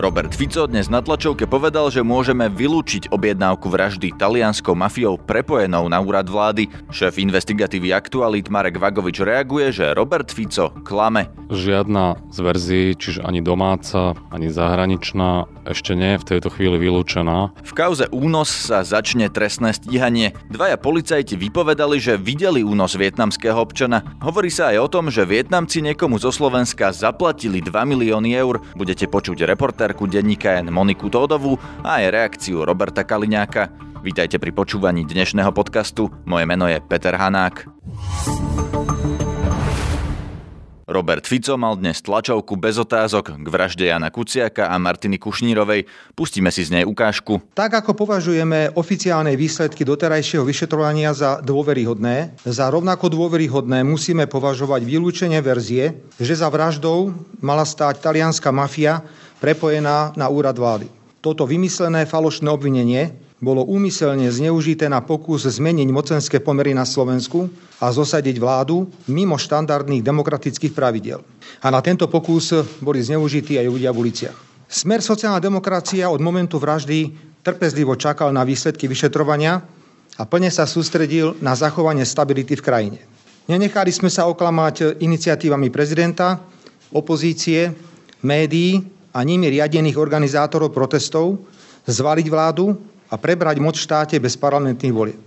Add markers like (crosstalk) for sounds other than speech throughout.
Robert Fico dnes na tlačovke povedal, že môžeme vylúčiť objednávku vraždy talianskou mafiou prepojenou na úrad vlády. Šéf investigatívy Aktualit Marek Vagovič reaguje, že Robert Fico klame. Žiadna z verzií, čiže ani domáca, ani zahraničná, ešte nie je v tejto chvíli vylúčená. V kauze únos sa začne trestné stíhanie. Dvaja policajti vypovedali, že videli únos vietnamského občana. Hovorí sa aj o tom, že Vietnamci niekomu zo Slovenska zaplatili 2 milióny eur. Budete počuť reportér reportérku denníka N Moniku Tódovú a aj reakciu Roberta Kaliňáka. Vítajte pri počúvaní dnešného podcastu. Moje meno je Peter Hanák. Robert Fico mal dnes tlačovku bez otázok k vražde Jana Kuciaka a Martiny Kušnírovej. Pustíme si z nej ukážku. Tak ako považujeme oficiálne výsledky doterajšieho vyšetrovania za dôveryhodné, za rovnako dôveryhodné musíme považovať vylúčenie verzie, že za vraždou mala stáť talianská mafia prepojená na úrad vlády. Toto vymyslené falošné obvinenie bolo úmyselne zneužité na pokus zmeniť mocenské pomery na Slovensku a zosadiť vládu mimo štandardných demokratických pravidel. A na tento pokus boli zneužití aj ľudia v uliciach. Smer sociálna demokracia od momentu vraždy trpezlivo čakal na výsledky vyšetrovania a plne sa sústredil na zachovanie stability v krajine. Nenechali sme sa oklamať iniciatívami prezidenta, opozície, médií a nimi riadených organizátorov protestov zvaliť vládu a prebrať moc v štáte bez parlamentných volieb.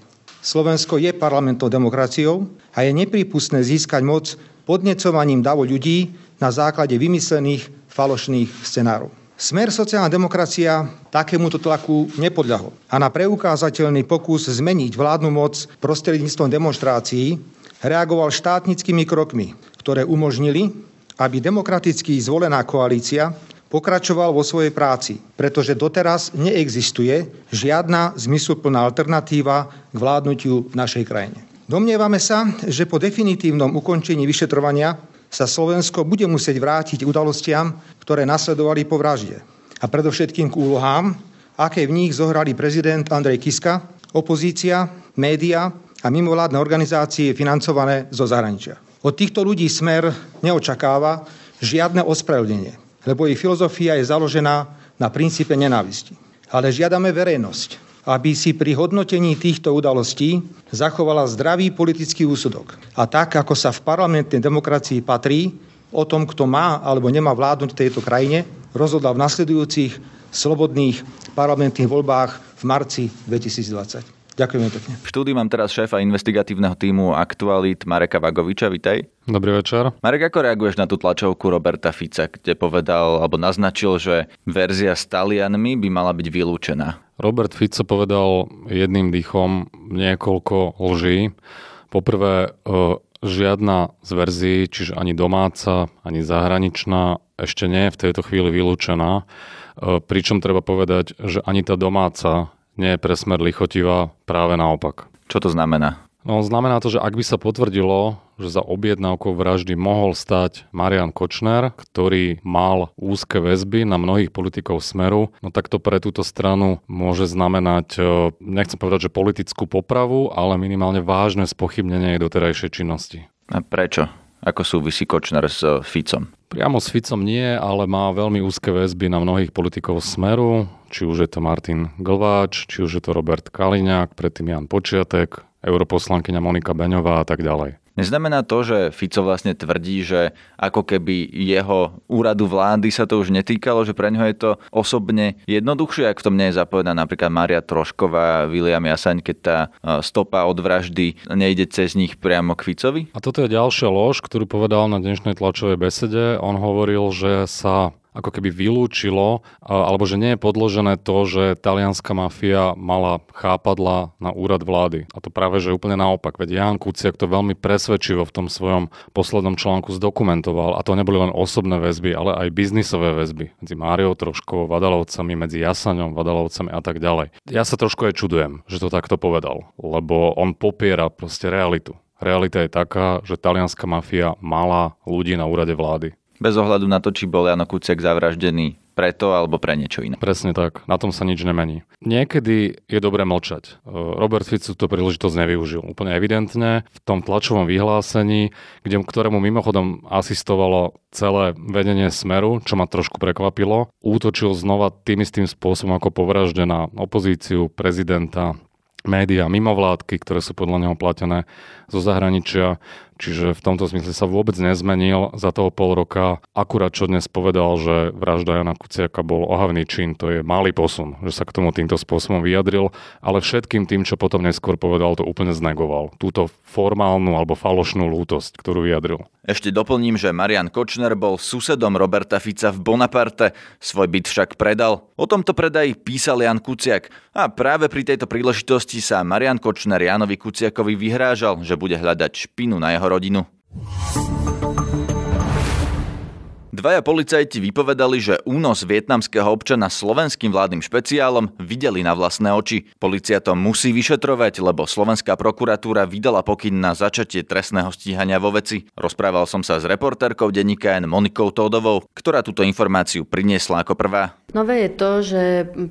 Slovensko je parlamentnou demokraciou a je neprípustné získať moc podnecovaním davu ľudí na základe vymyslených falošných scenárov. Smer sociálna demokracia takémuto tlaku nepodľahol a na preukázateľný pokus zmeniť vládnu moc prostredníctvom demonstrácií reagoval štátnickými krokmi, ktoré umožnili, aby demokraticky zvolená koalícia pokračoval vo svojej práci, pretože doteraz neexistuje žiadna zmysluplná alternatíva k vládnutiu v našej krajine. Domnievame sa, že po definitívnom ukončení vyšetrovania sa Slovensko bude musieť vrátiť udalostiam, ktoré nasledovali po vražde. A predovšetkým k úlohám, aké v nich zohrali prezident Andrej Kiska, opozícia, média a mimovládne organizácie financované zo zahraničia. Od týchto ľudí smer neočakáva žiadne ospravedlnenie lebo ich filozofia je založená na princípe nenávisti. Ale žiadame verejnosť, aby si pri hodnotení týchto udalostí zachovala zdravý politický úsudok. A tak, ako sa v parlamentnej demokracii patrí, o tom, kto má alebo nemá vládnuť v tejto krajine, rozhodla v nasledujúcich slobodných parlamentných voľbách v marci 2020. Ďakujem pekne. V štúdiu mám teraz šéfa investigatívneho týmu Aktualit Mareka Vagoviča. Vitaj. Dobrý večer. Marek, ako reaguješ na tú tlačovku Roberta Fica, kde povedal alebo naznačil, že verzia s Talianmi by mala byť vylúčená? Robert Fico povedal jedným dýchom niekoľko lží. Poprvé, e, žiadna z verzií, čiže ani domáca, ani zahraničná, ešte nie je v tejto chvíli vylúčená. E, pričom treba povedať, že ani tá domáca nie je pre smer lichotivá, práve naopak. Čo to znamená? No, znamená to, že ak by sa potvrdilo, že za objednávkou vraždy mohol stať Marian Kočner, ktorý mal úzke väzby na mnohých politikov Smeru, no tak to pre túto stranu môže znamenať, e, nechcem povedať, že politickú popravu, ale minimálne vážne spochybnenie jej doterajšej činnosti. A prečo? Ako súvisí Kočner s Ficom? Priamo s Ficom nie, ale má veľmi úzke väzby na mnohých politikov Smeru, či už je to Martin Glváč, či už je to Robert Kaliňák, predtým Jan Počiatek, europoslankyňa Monika Beňová a tak ďalej. Neznamená to, že Fico vlastne tvrdí, že ako keby jeho úradu vlády sa to už netýkalo, že pre ňoho je to osobne jednoduchšie, ak v tom nie je zapojená napríklad Maria Trošková, William Jasaň, keď tá e, stopa od vraždy nejde cez nich priamo k Ficovi? A toto je ďalšia lož, ktorú povedal na dnešnej tlačovej besede. On hovoril, že sa ako keby vylúčilo, alebo že nie je podložené to, že talianská mafia mala chápadla na úrad vlády. A to práve, že úplne naopak. Veď Jan Kuciak to veľmi presvedčivo v tom svojom poslednom článku zdokumentoval. A to neboli len osobné väzby, ale aj biznisové väzby. Medzi Máriou Troškovou, Vadalovcami, medzi Jasaňom, Vadalovcami a tak ďalej. Ja sa trošku aj čudujem, že to takto povedal, lebo on popiera proste realitu. Realita je taká, že talianská mafia mala ľudí na úrade vlády bez ohľadu na to, či bol Jano Kuciak zavraždený preto alebo pre niečo iné. Presne tak, na tom sa nič nemení. Niekedy je dobré mlčať. E, Robert Fico tú príležitosť nevyužil. Úplne evidentne v tom tlačovom vyhlásení, kde, ktorému mimochodom asistovalo celé vedenie Smeru, čo ma trošku prekvapilo, útočil znova tým istým spôsobom ako povraždená opozíciu prezidenta médiá, mimovládky, ktoré sú podľa neho platené zo zahraničia. Čiže v tomto smysle sa vôbec nezmenil za toho pol roka. Akurát čo dnes povedal, že vražda Jana Kuciaka bol ohavný čin, to je malý posun, že sa k tomu týmto spôsobom vyjadril, ale všetkým tým, čo potom neskôr povedal, to úplne znegoval. Túto formálnu alebo falošnú lútosť, ktorú vyjadril. Ešte doplním, že Marian Kočner bol susedom Roberta Fica v Bonaparte, svoj byt však predal. O tomto predaji písal Jan Kuciak a práve pri tejto príležitosti sa Marian Kočner Janovi Kuciakovi vyhrážal, že bude hľadať špinu na jeho rodinu. Dvaja policajti vypovedali, že únos vietnamského občana slovenským vládnym špeciálom videli na vlastné oči. Polícia to musí vyšetrovať, lebo slovenská prokuratúra vydala pokyn na začatie trestného stíhania vo veci. Rozprával som sa s reportérkou denníka N Monikou Tódovou, ktorá túto informáciu priniesla ako prvá. Nové je to, že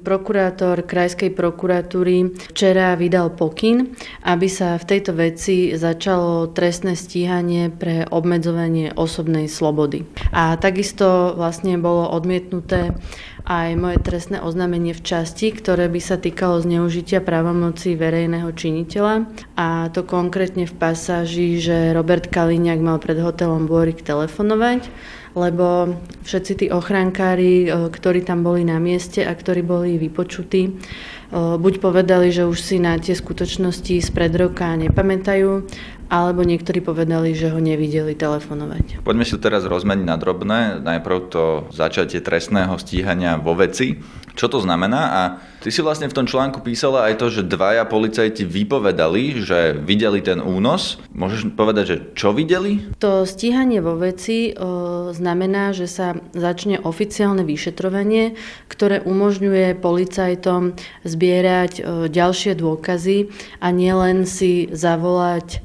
prokurátor Krajskej prokuratúry včera vydal pokyn, aby sa v tejto veci začalo trestné stíhanie pre obmedzovanie osobnej slobody. A takisto vlastne bolo odmietnuté aj moje trestné oznámenie v časti, ktoré by sa týkalo zneužitia právomoci verejného činiteľa. A to konkrétne v pasáži, že Robert Kaliňák mal pred hotelom Bôrik telefonovať lebo všetci tí ochrankári, e, ktorí tam boli na mieste a ktorí boli vypočutí, e, buď povedali, že už si na tie skutočnosti spred roka nepamätajú, alebo niektorí povedali, že ho nevideli telefonovať. Poďme si teraz rozmeniť na drobné. Najprv to začatie trestného stíhania vo veci. Čo to znamená? A ty si vlastne v tom článku písala aj to, že dvaja policajti vypovedali, že videli ten únos. Môžeš povedať, že čo videli? To stíhanie vo veci o, znamená, že sa začne oficiálne vyšetrovanie, ktoré umožňuje policajtom zbierať o, ďalšie dôkazy a nielen si zavolať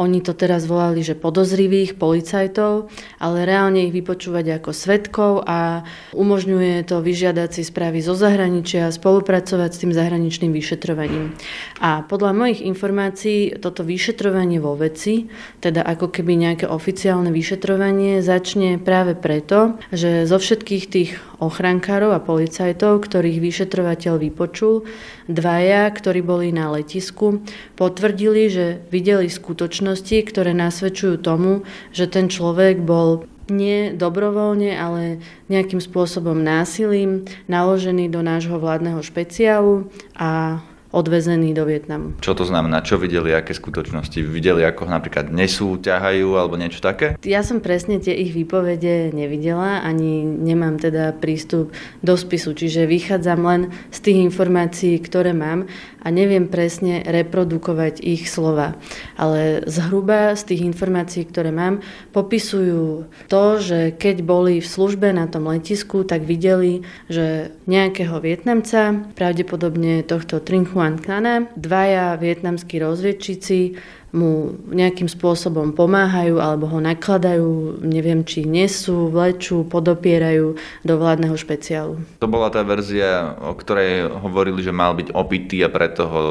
oni to teraz volali, že podozrivých policajtov, ale reálne ich vypočúvať ako svetkov a umožňuje to vyžiadať si správy zo zahraničia a spolupracovať s tým zahraničným vyšetrovaním. A podľa mojich informácií toto vyšetrovanie vo veci, teda ako keby nejaké oficiálne vyšetrovanie, začne práve preto, že zo všetkých tých ochrankárov a policajtov, ktorých vyšetrovateľ vypočul, dvaja, ktorí boli na letisku, potvrdili, že videli skutočnosti, ktoré nasvedčujú tomu, že ten človek bol nie dobrovoľne, ale nejakým spôsobom násilím naložený do nášho vládneho špeciálu a odvezený do Vietnamu. Čo to znamená? Čo videli, aké skutočnosti? Videli, ako napríklad nesú, ťahajú alebo niečo také? Ja som presne tie ich výpovede nevidela, ani nemám teda prístup do spisu, čiže vychádzam len z tých informácií, ktoré mám a neviem presne reprodukovať ich slova. Ale zhruba z tých informácií, ktoré mám, popisujú to, že keď boli v službe na tom letisku, tak videli, že nejakého Vietnamca, pravdepodobne tohto Trinchu Huan Kana, dvaja vietnamskí rozviedčici mu nejakým spôsobom pomáhajú alebo ho nakladajú, neviem či nesú, vlečú, podopierajú do vládneho špeciálu. To bola tá verzia, o ktorej hovorili, že mal byť opitý a preto ho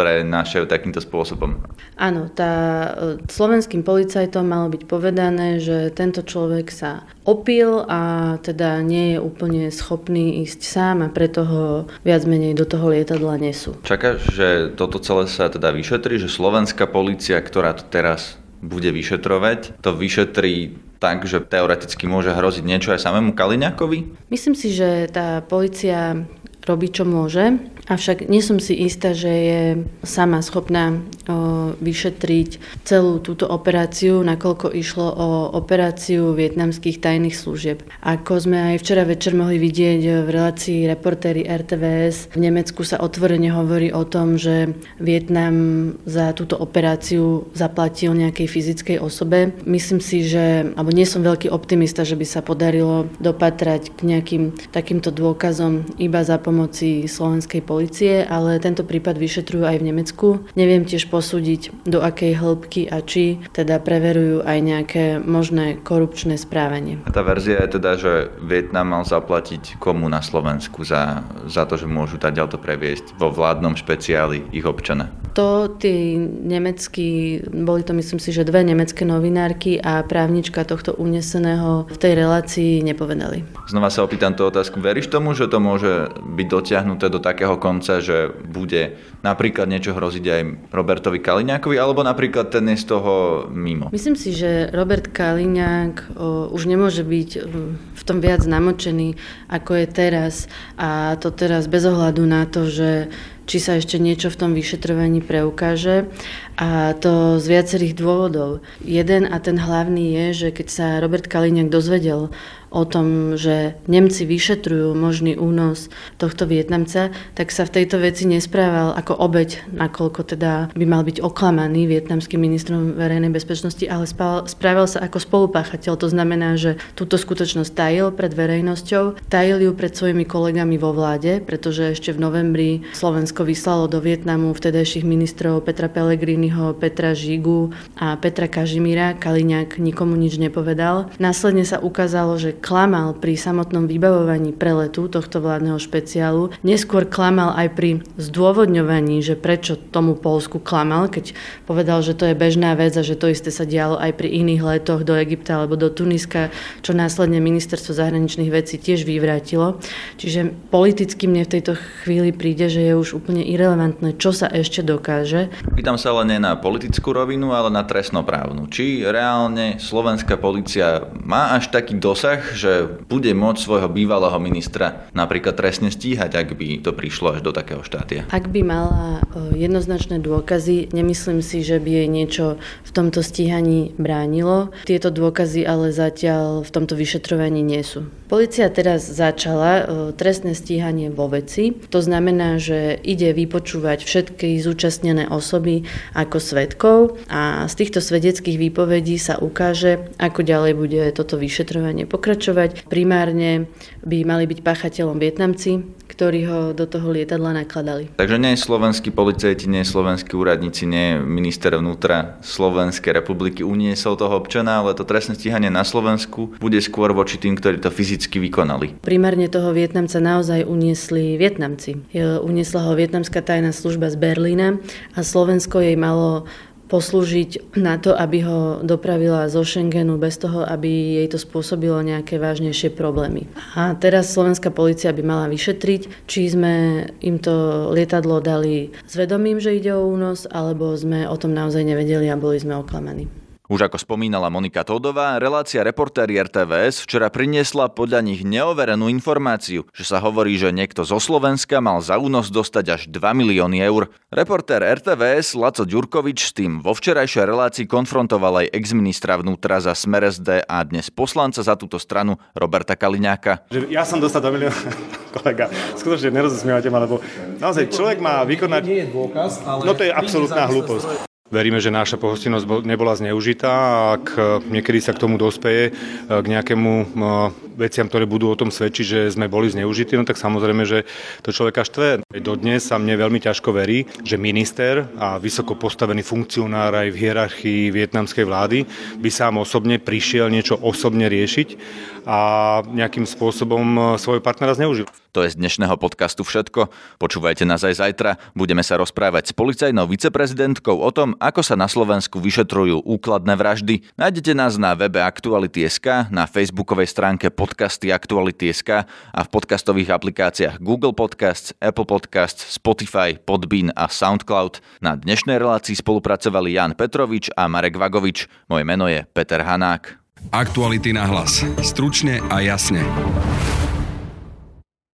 prenášajú takýmto spôsobom. Áno, tá, e, slovenským policajtom malo byť povedané, že tento človek sa opil a teda nie je úplne schopný ísť sám a preto ho viac menej do toho lietadla nesú. Čakáš, že toto celé sa teda vyšetrí, že slovenská policia, ktorá to teraz bude vyšetrovať, to vyšetrí tak, že teoreticky môže hroziť niečo aj samému Kaliňakovi? Myslím si, že tá policia robí, čo môže. Avšak nie som si istá, že je sama schopná vyšetriť celú túto operáciu, nakoľko išlo o operáciu vietnamských tajných služieb. Ako sme aj včera večer mohli vidieť v relácii reportéry RTVS, v Nemecku sa otvorene hovorí o tom, že Vietnam za túto operáciu zaplatil nejakej fyzickej osobe. Myslím si, že, alebo nie som veľký optimista, že by sa podarilo dopatrať k nejakým takýmto dôkazom iba za pomoc právomoci slovenskej policie, ale tento prípad vyšetrujú aj v Nemecku. Neviem tiež posúdiť, do akej hĺbky a či teda preverujú aj nejaké možné korupčné správanie. A tá verzia je teda, že Vietnam mal zaplatiť komu na Slovensku za, za to, že môžu ďalto previesť vo vládnom špeciáli ich občana. To tí nemeckí, boli to myslím si, že dve nemecké novinárky a právnička tohto uneseného v tej relácii nepovedali. Znova sa opýtam tú otázku. Veríš tomu, že to môže byť dotiahnuté do takého konca, že bude napríklad niečo hroziť aj Robertovi Kaliňákovi, alebo napríklad ten je z toho mimo? Myslím si, že Robert Kaliňák už nemôže byť v tom viac namočený, ako je teraz. A to teraz bez ohľadu na to, že či sa ešte niečo v tom vyšetrovaní preukáže. A to z viacerých dôvodov. Jeden a ten hlavný je, že keď sa Robert Kaliňák dozvedel o tom, že Nemci vyšetrujú možný únos tohto Vietnamca, tak sa v tejto veci nesprával ako obeď, nakoľko teda by mal byť oklamaný vietnamským ministrom verejnej bezpečnosti, ale správal sa ako spolupáchateľ. To znamená, že túto skutočnosť tajil pred verejnosťou, tajil ju pred svojimi kolegami vo vláde, pretože ešte v novembri Slovensko vyslalo do Vietnamu vtedajších ministrov Petra Pellegriniho, Petra Žigu a Petra Kažimíra. Kaliňák nikomu nič nepovedal. Následne sa ukázalo, že klamal pri samotnom vybavovaní preletu tohto vládneho špeciálu, neskôr klamal aj pri zdôvodňovaní, že prečo tomu Polsku klamal, keď povedal, že to je bežná vec a že to isté sa dialo aj pri iných letoch do Egypta alebo do Tuniska, čo následne ministerstvo zahraničných vecí tiež vyvrátilo. Čiže politicky mne v tejto chvíli príde, že je už úplne irrelevantné, čo sa ešte dokáže. Pýtam sa ale nie na politickú rovinu, ale na trestnoprávnu. Či reálne slovenská policia má až taký dosah, že bude môcť svojho bývalého ministra napríklad trestne stíhať, ak by to prišlo až do takého štátia? Ak by mala jednoznačné dôkazy, nemyslím si, že by jej niečo v tomto stíhaní bránilo. Tieto dôkazy ale zatiaľ v tomto vyšetrovaní nie sú. Polícia teraz začala trestné stíhanie vo veci. To znamená, že ide vypočúvať všetky zúčastnené osoby ako svetkov a z týchto svedeckých výpovedí sa ukáže, ako ďalej bude toto vyšetrovanie pokračovať pokračovať. Primárne by mali byť páchateľom Vietnamci, ktorí ho do toho lietadla nakladali. Takže nie slovenskí policajti, nie slovenskí úradníci, nie minister vnútra Slovenskej republiky uniesol toho občana, ale to trestné stíhanie na Slovensku bude skôr voči tým, ktorí to fyzicky vykonali. Primárne toho Vietnamca naozaj uniesli Vietnamci. Uniesla ho vietnamská tajná služba z Berlína a Slovensko jej malo poslúžiť na to, aby ho dopravila zo Schengenu bez toho, aby jej to spôsobilo nejaké vážnejšie problémy. A teraz slovenská policia by mala vyšetriť, či sme im to lietadlo dali s vedomím, že ide o únos, alebo sme o tom naozaj nevedeli a boli sme oklamaní. Už ako spomínala Monika Tódová, relácia reportéri RTVS včera priniesla podľa nich neoverenú informáciu, že sa hovorí, že niekto zo Slovenska mal za únos dostať až 2 milióny eur. Reportér RTVS Laco Ďurkovič s tým vo včerajšej relácii konfrontoval aj exministra vnútra za Smer SD a dnes poslanca za túto stranu Roberta Kaliňáka. Ja som dostal 2 milióny, (laughs) kolega, skutočne nerozosmievate ma, lebo naozaj človek má vykonať... Nie je dôkaz, ale... No to je absolútna hlúposť. Veríme, že naša pohostinnosť nebola zneužitá a ak e, niekedy sa k tomu dospeje, e, k nejakému e, veciam, ktoré budú o tom svedčiť, že sme boli zneužití, no tak samozrejme, že to človeka štve. Dodnes sa mne veľmi ťažko verí, že minister a vysoko postavený funkcionár aj v hierarchii vietnamskej vlády by sám osobne prišiel niečo osobne riešiť a nejakým spôsobom svojho partnera zneužil. To je z dnešného podcastu všetko. Počúvajte nás aj zajtra. Budeme sa rozprávať s policajnou viceprezidentkou o tom, ako sa na Slovensku vyšetrujú úkladné vraždy. Nájdete nás na webe Aktuality.sk, na facebookovej stránke podcasty Aktuality.sk a v podcastových aplikáciách Google Podcasts, Apple Podcasts, Spotify, Podbean a Soundcloud. Na dnešnej relácii spolupracovali Jan Petrovič a Marek Vagovič. Moje meno je Peter Hanák. Aktuality na hlas. Stručne a jasne.